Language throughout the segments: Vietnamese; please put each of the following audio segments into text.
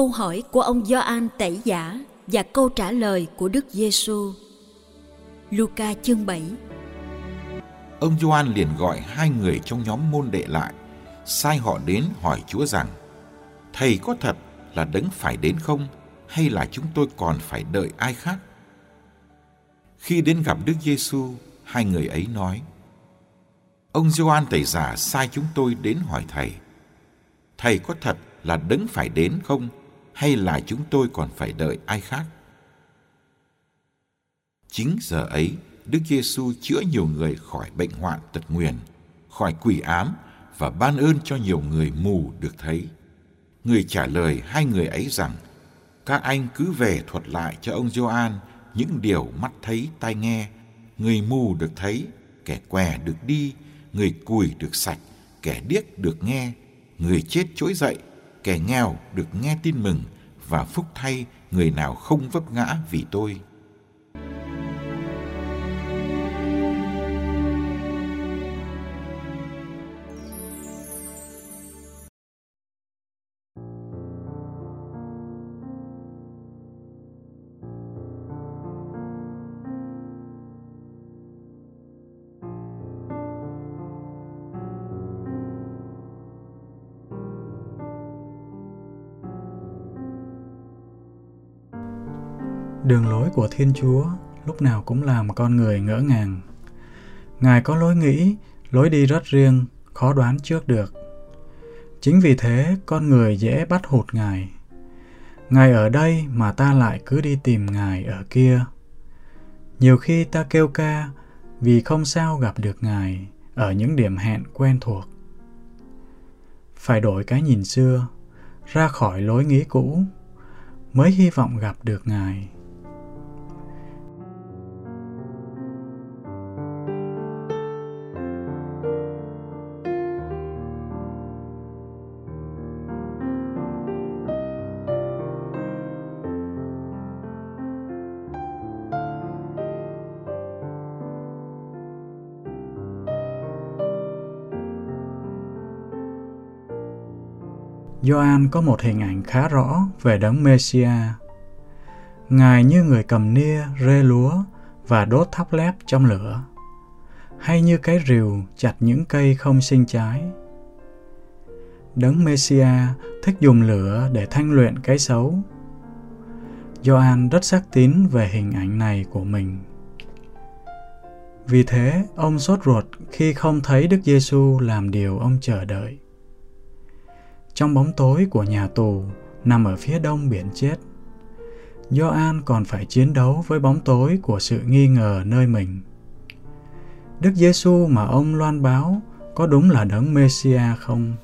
Câu hỏi của ông Gioan Tẩy Giả và câu trả lời của Đức Giêsu. Luca chương 7 Ông Gioan liền gọi hai người trong nhóm môn đệ lại, sai họ đến hỏi Chúa rằng: Thầy có thật là đấng phải đến không hay là chúng tôi còn phải đợi ai khác? Khi đến gặp Đức Giêsu, hai người ấy nói: Ông Gioan Tẩy Giả sai chúng tôi đến hỏi thầy: Thầy có thật là đấng phải đến không hay là chúng tôi còn phải đợi ai khác? Chính giờ ấy, Đức Giêsu chữa nhiều người khỏi bệnh hoạn tật nguyền, khỏi quỷ ám và ban ơn cho nhiều người mù được thấy. Người trả lời hai người ấy rằng, các anh cứ về thuật lại cho ông Gioan những điều mắt thấy tai nghe, người mù được thấy, kẻ què được đi, người cùi được sạch, kẻ điếc được nghe, người chết trỗi dậy, kẻ nghèo được nghe tin mừng và phúc thay người nào không vấp ngã vì tôi. Đường lối của Thiên Chúa lúc nào cũng làm con người ngỡ ngàng. Ngài có lối nghĩ, lối đi rất riêng, khó đoán trước được. Chính vì thế con người dễ bắt hụt Ngài. Ngài ở đây mà ta lại cứ đi tìm Ngài ở kia. Nhiều khi ta kêu ca vì không sao gặp được Ngài ở những điểm hẹn quen thuộc. Phải đổi cái nhìn xưa, ra khỏi lối nghĩ cũ, mới hy vọng gặp được Ngài. Gioan có một hình ảnh khá rõ về đấng Messia. Ngài như người cầm nia, rê lúa và đốt thắp lép trong lửa, hay như cái rìu chặt những cây không sinh trái. Đấng Messia thích dùng lửa để thanh luyện cái xấu. Gioan rất sắc tín về hình ảnh này của mình. Vì thế, ông sốt ruột khi không thấy Đức Giêsu làm điều ông chờ đợi trong bóng tối của nhà tù, nằm ở phía đông biển chết. Gioan còn phải chiến đấu với bóng tối của sự nghi ngờ nơi mình. Đức Giêsu mà ông loan báo có đúng là đấng Messia không?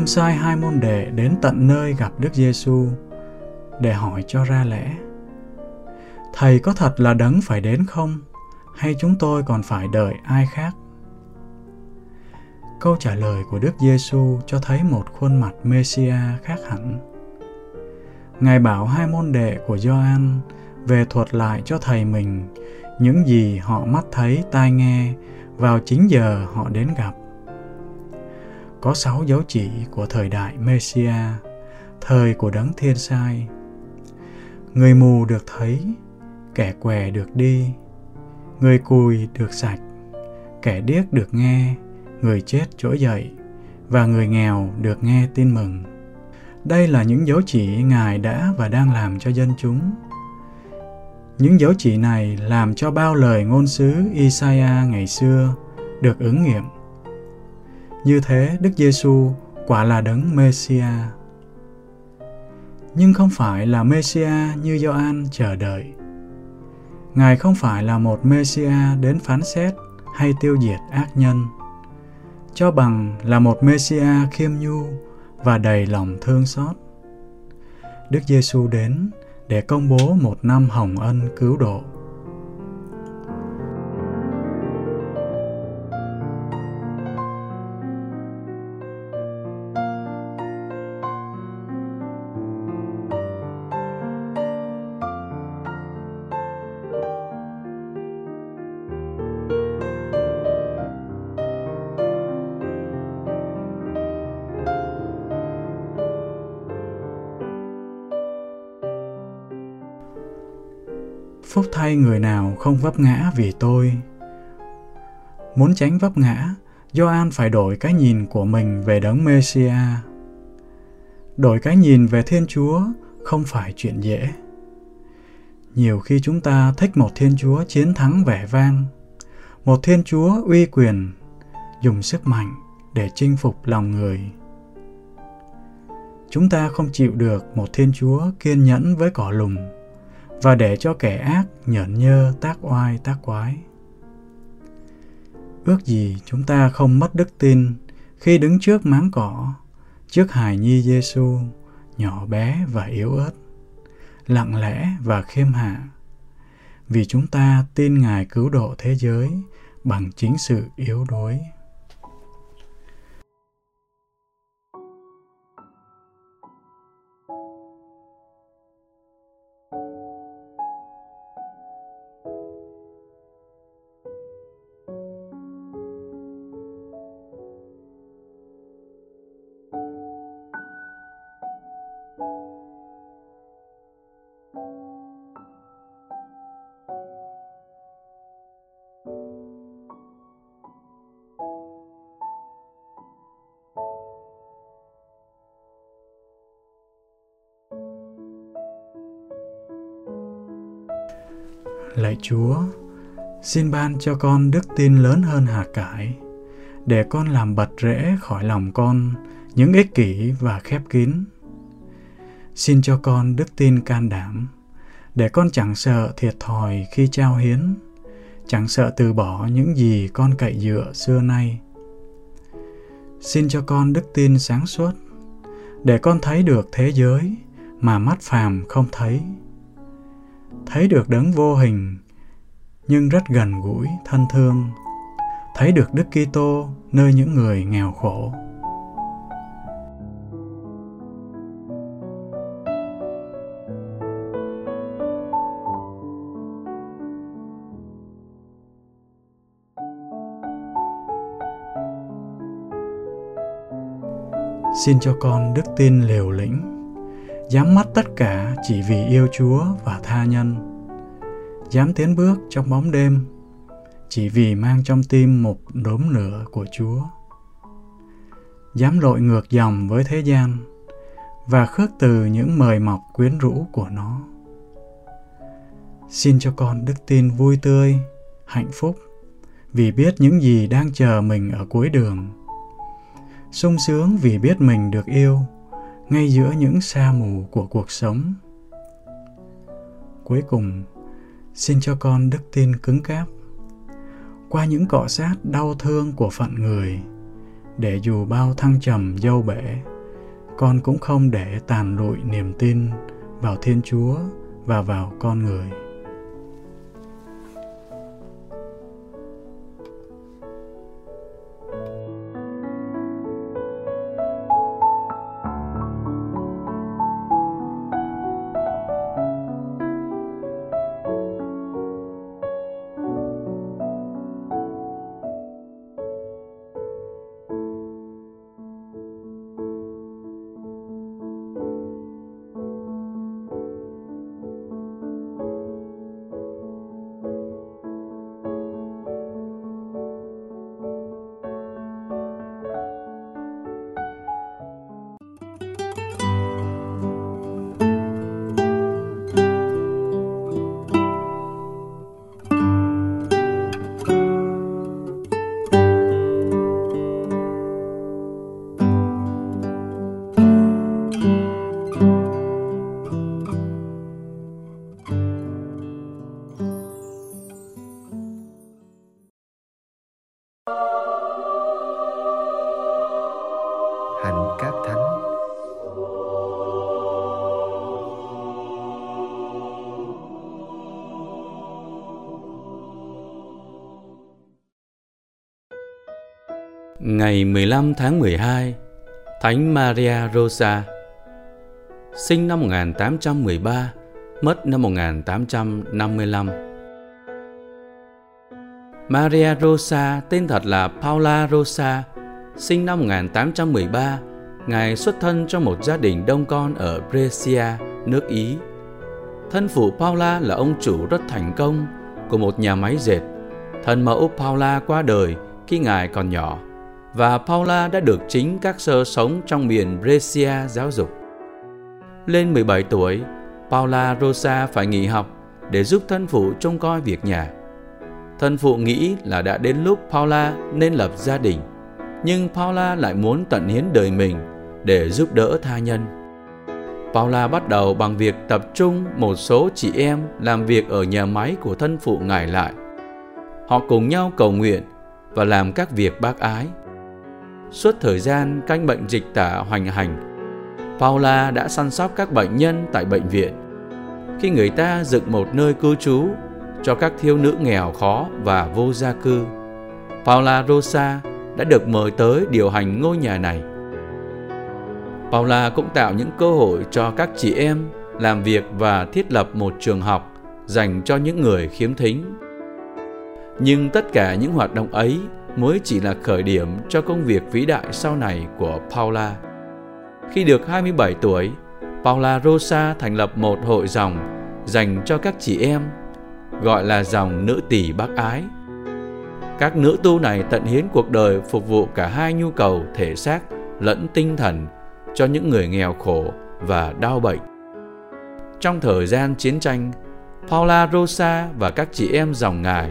Ông sai hai môn đệ đến tận nơi gặp Đức Giêsu để hỏi cho ra lẽ. Thầy có thật là đấng phải đến không? Hay chúng tôi còn phải đợi ai khác? Câu trả lời của Đức Giêsu cho thấy một khuôn mặt Messia khác hẳn. Ngài bảo hai môn đệ của Gioan về thuật lại cho thầy mình những gì họ mắt thấy, tai nghe vào chính giờ họ đến gặp có sáu dấu chỉ của thời đại Messia, thời của đấng thiên sai. Người mù được thấy, kẻ què được đi, người cùi được sạch, kẻ điếc được nghe, người chết trỗi dậy và người nghèo được nghe tin mừng. Đây là những dấu chỉ Ngài đã và đang làm cho dân chúng. Những dấu chỉ này làm cho bao lời ngôn sứ Isaiah ngày xưa được ứng nghiệm như thế Đức Giêsu quả là đấng Messia. Nhưng không phải là Messia như Gioan chờ đợi. Ngài không phải là một Messia đến phán xét hay tiêu diệt ác nhân, cho bằng là một Messia khiêm nhu và đầy lòng thương xót. Đức Giêsu đến để công bố một năm hồng ân cứu độ. Phúc thay người nào không vấp ngã vì tôi. Muốn tránh vấp ngã, Gioan phải đổi cái nhìn của mình về đấng Messia. Đổi cái nhìn về Thiên Chúa không phải chuyện dễ. Nhiều khi chúng ta thích một Thiên Chúa chiến thắng vẻ vang, một Thiên Chúa uy quyền, dùng sức mạnh để chinh phục lòng người. Chúng ta không chịu được một Thiên Chúa kiên nhẫn với cỏ lùng, và để cho kẻ ác nhởn nhơ tác oai tác quái. Ước gì chúng ta không mất đức tin khi đứng trước máng cỏ, trước hài nhi Giêsu nhỏ bé và yếu ớt, lặng lẽ và khiêm hạ, vì chúng ta tin Ngài cứu độ thế giới bằng chính sự yếu đuối. Lạy Chúa, xin ban cho con đức tin lớn hơn hạt cải, để con làm bật rễ khỏi lòng con những ích kỷ và khép kín. Xin cho con đức tin can đảm, để con chẳng sợ thiệt thòi khi trao hiến, chẳng sợ từ bỏ những gì con cậy dựa xưa nay. Xin cho con đức tin sáng suốt, để con thấy được thế giới mà mắt phàm không thấy thấy được đấng vô hình, nhưng rất gần gũi, thân thương. Thấy được đức kitô, nơi những người nghèo khổ. Xin cho con đức tin liều lĩnh dám mất tất cả chỉ vì yêu Chúa và tha nhân, dám tiến bước trong bóng đêm, chỉ vì mang trong tim một đốm lửa của Chúa. Dám lội ngược dòng với thế gian và khước từ những mời mọc quyến rũ của nó. Xin cho con đức tin vui tươi, hạnh phúc vì biết những gì đang chờ mình ở cuối đường. sung sướng vì biết mình được yêu ngay giữa những sa mù của cuộc sống. Cuối cùng, xin cho con đức tin cứng cáp qua những cọ sát đau thương của phận người để dù bao thăng trầm dâu bể con cũng không để tàn lụi niềm tin vào thiên chúa và vào con người Ngày 15 tháng 12, Thánh Maria Rosa Sinh năm 1813, mất năm 1855 Maria Rosa tên thật là Paula Rosa Sinh năm 1813, Ngài xuất thân trong một gia đình đông con ở Brescia, nước Ý. Thân phụ Paula là ông chủ rất thành công của một nhà máy dệt. Thân mẫu Paula qua đời khi Ngài còn nhỏ và Paula đã được chính các sơ sống trong miền Brescia giáo dục. Lên 17 tuổi, Paula Rosa phải nghỉ học để giúp thân phụ trông coi việc nhà. Thân phụ nghĩ là đã đến lúc Paula nên lập gia đình, nhưng Paula lại muốn tận hiến đời mình để giúp đỡ tha nhân. Paula bắt đầu bằng việc tập trung một số chị em làm việc ở nhà máy của thân phụ ngài lại. Họ cùng nhau cầu nguyện và làm các việc bác ái Suốt thời gian canh bệnh dịch tả hoành hành, Paula đã săn sóc các bệnh nhân tại bệnh viện. Khi người ta dựng một nơi cư trú cho các thiếu nữ nghèo khó và vô gia cư, Paula Rosa đã được mời tới điều hành ngôi nhà này. Paula cũng tạo những cơ hội cho các chị em làm việc và thiết lập một trường học dành cho những người khiếm thính. Nhưng tất cả những hoạt động ấy mới chỉ là khởi điểm cho công việc vĩ đại sau này của Paula. Khi được 27 tuổi, Paula Rosa thành lập một hội dòng dành cho các chị em, gọi là dòng nữ tỷ bác ái. Các nữ tu này tận hiến cuộc đời phục vụ cả hai nhu cầu thể xác lẫn tinh thần cho những người nghèo khổ và đau bệnh. Trong thời gian chiến tranh, Paula Rosa và các chị em dòng ngài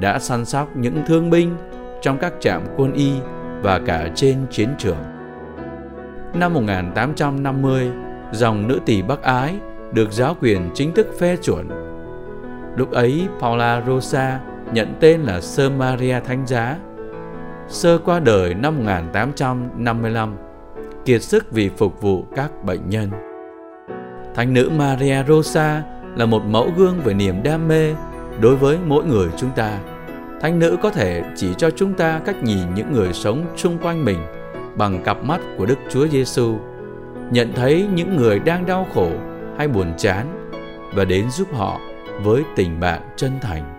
đã săn sóc những thương binh trong các trạm quân y và cả trên chiến trường. Năm 1850, dòng nữ tỷ Bắc Ái được giáo quyền chính thức phê chuẩn. Lúc ấy, Paula Rosa nhận tên là Sơ Maria Thánh Giá. Sơ qua đời năm 1855, kiệt sức vì phục vụ các bệnh nhân. Thánh nữ Maria Rosa là một mẫu gương về niềm đam mê đối với mỗi người chúng ta Thánh nữ có thể chỉ cho chúng ta cách nhìn những người sống xung quanh mình bằng cặp mắt của Đức Chúa Giêsu, nhận thấy những người đang đau khổ hay buồn chán và đến giúp họ với tình bạn chân thành.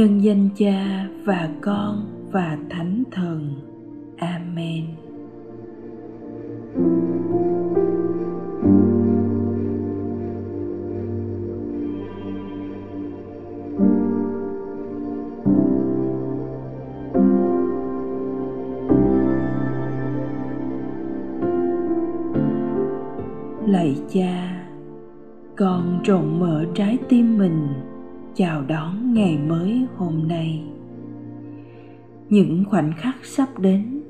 Nhân danh cha và con và thánh thần. Amen. Lạy cha, con rộng mở trái tim mình chào đón ngày mới hôm nay. Những khoảnh khắc sắp đến,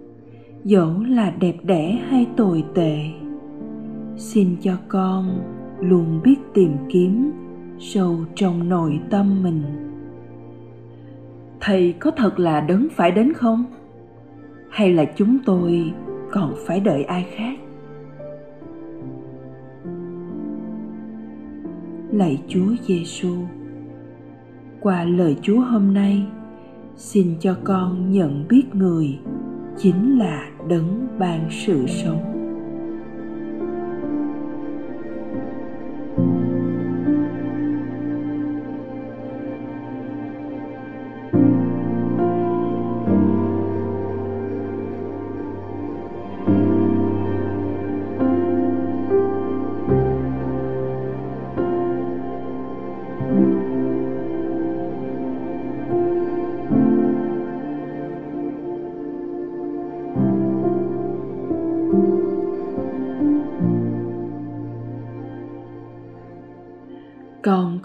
dẫu là đẹp đẽ hay tồi tệ, xin cho con luôn biết tìm kiếm sâu trong nội tâm mình. Thầy có thật là đấng phải đến không? Hay là chúng tôi còn phải đợi ai khác? Lạy chúa giêsu qua lời chúa hôm nay, xin cho con nhận biết người chính là đấng ban sự sống.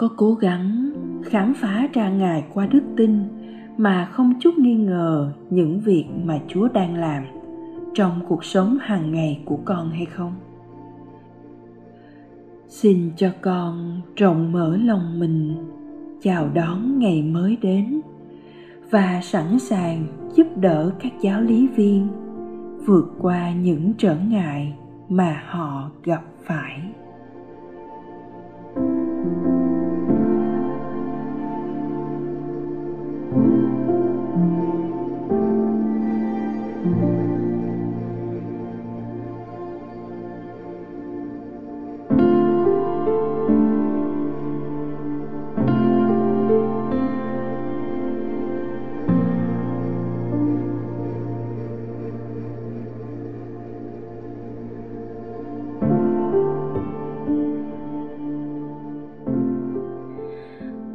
Có cố gắng khám phá ra ngài qua đức tin mà không chút nghi ngờ những việc mà chúa đang làm trong cuộc sống hàng ngày của con hay không? Xin cho con rộng mở lòng mình, chào đón ngày mới đến và sẵn sàng giúp đỡ các giáo lý viên vượt qua những trở ngại mà họ gặp phải.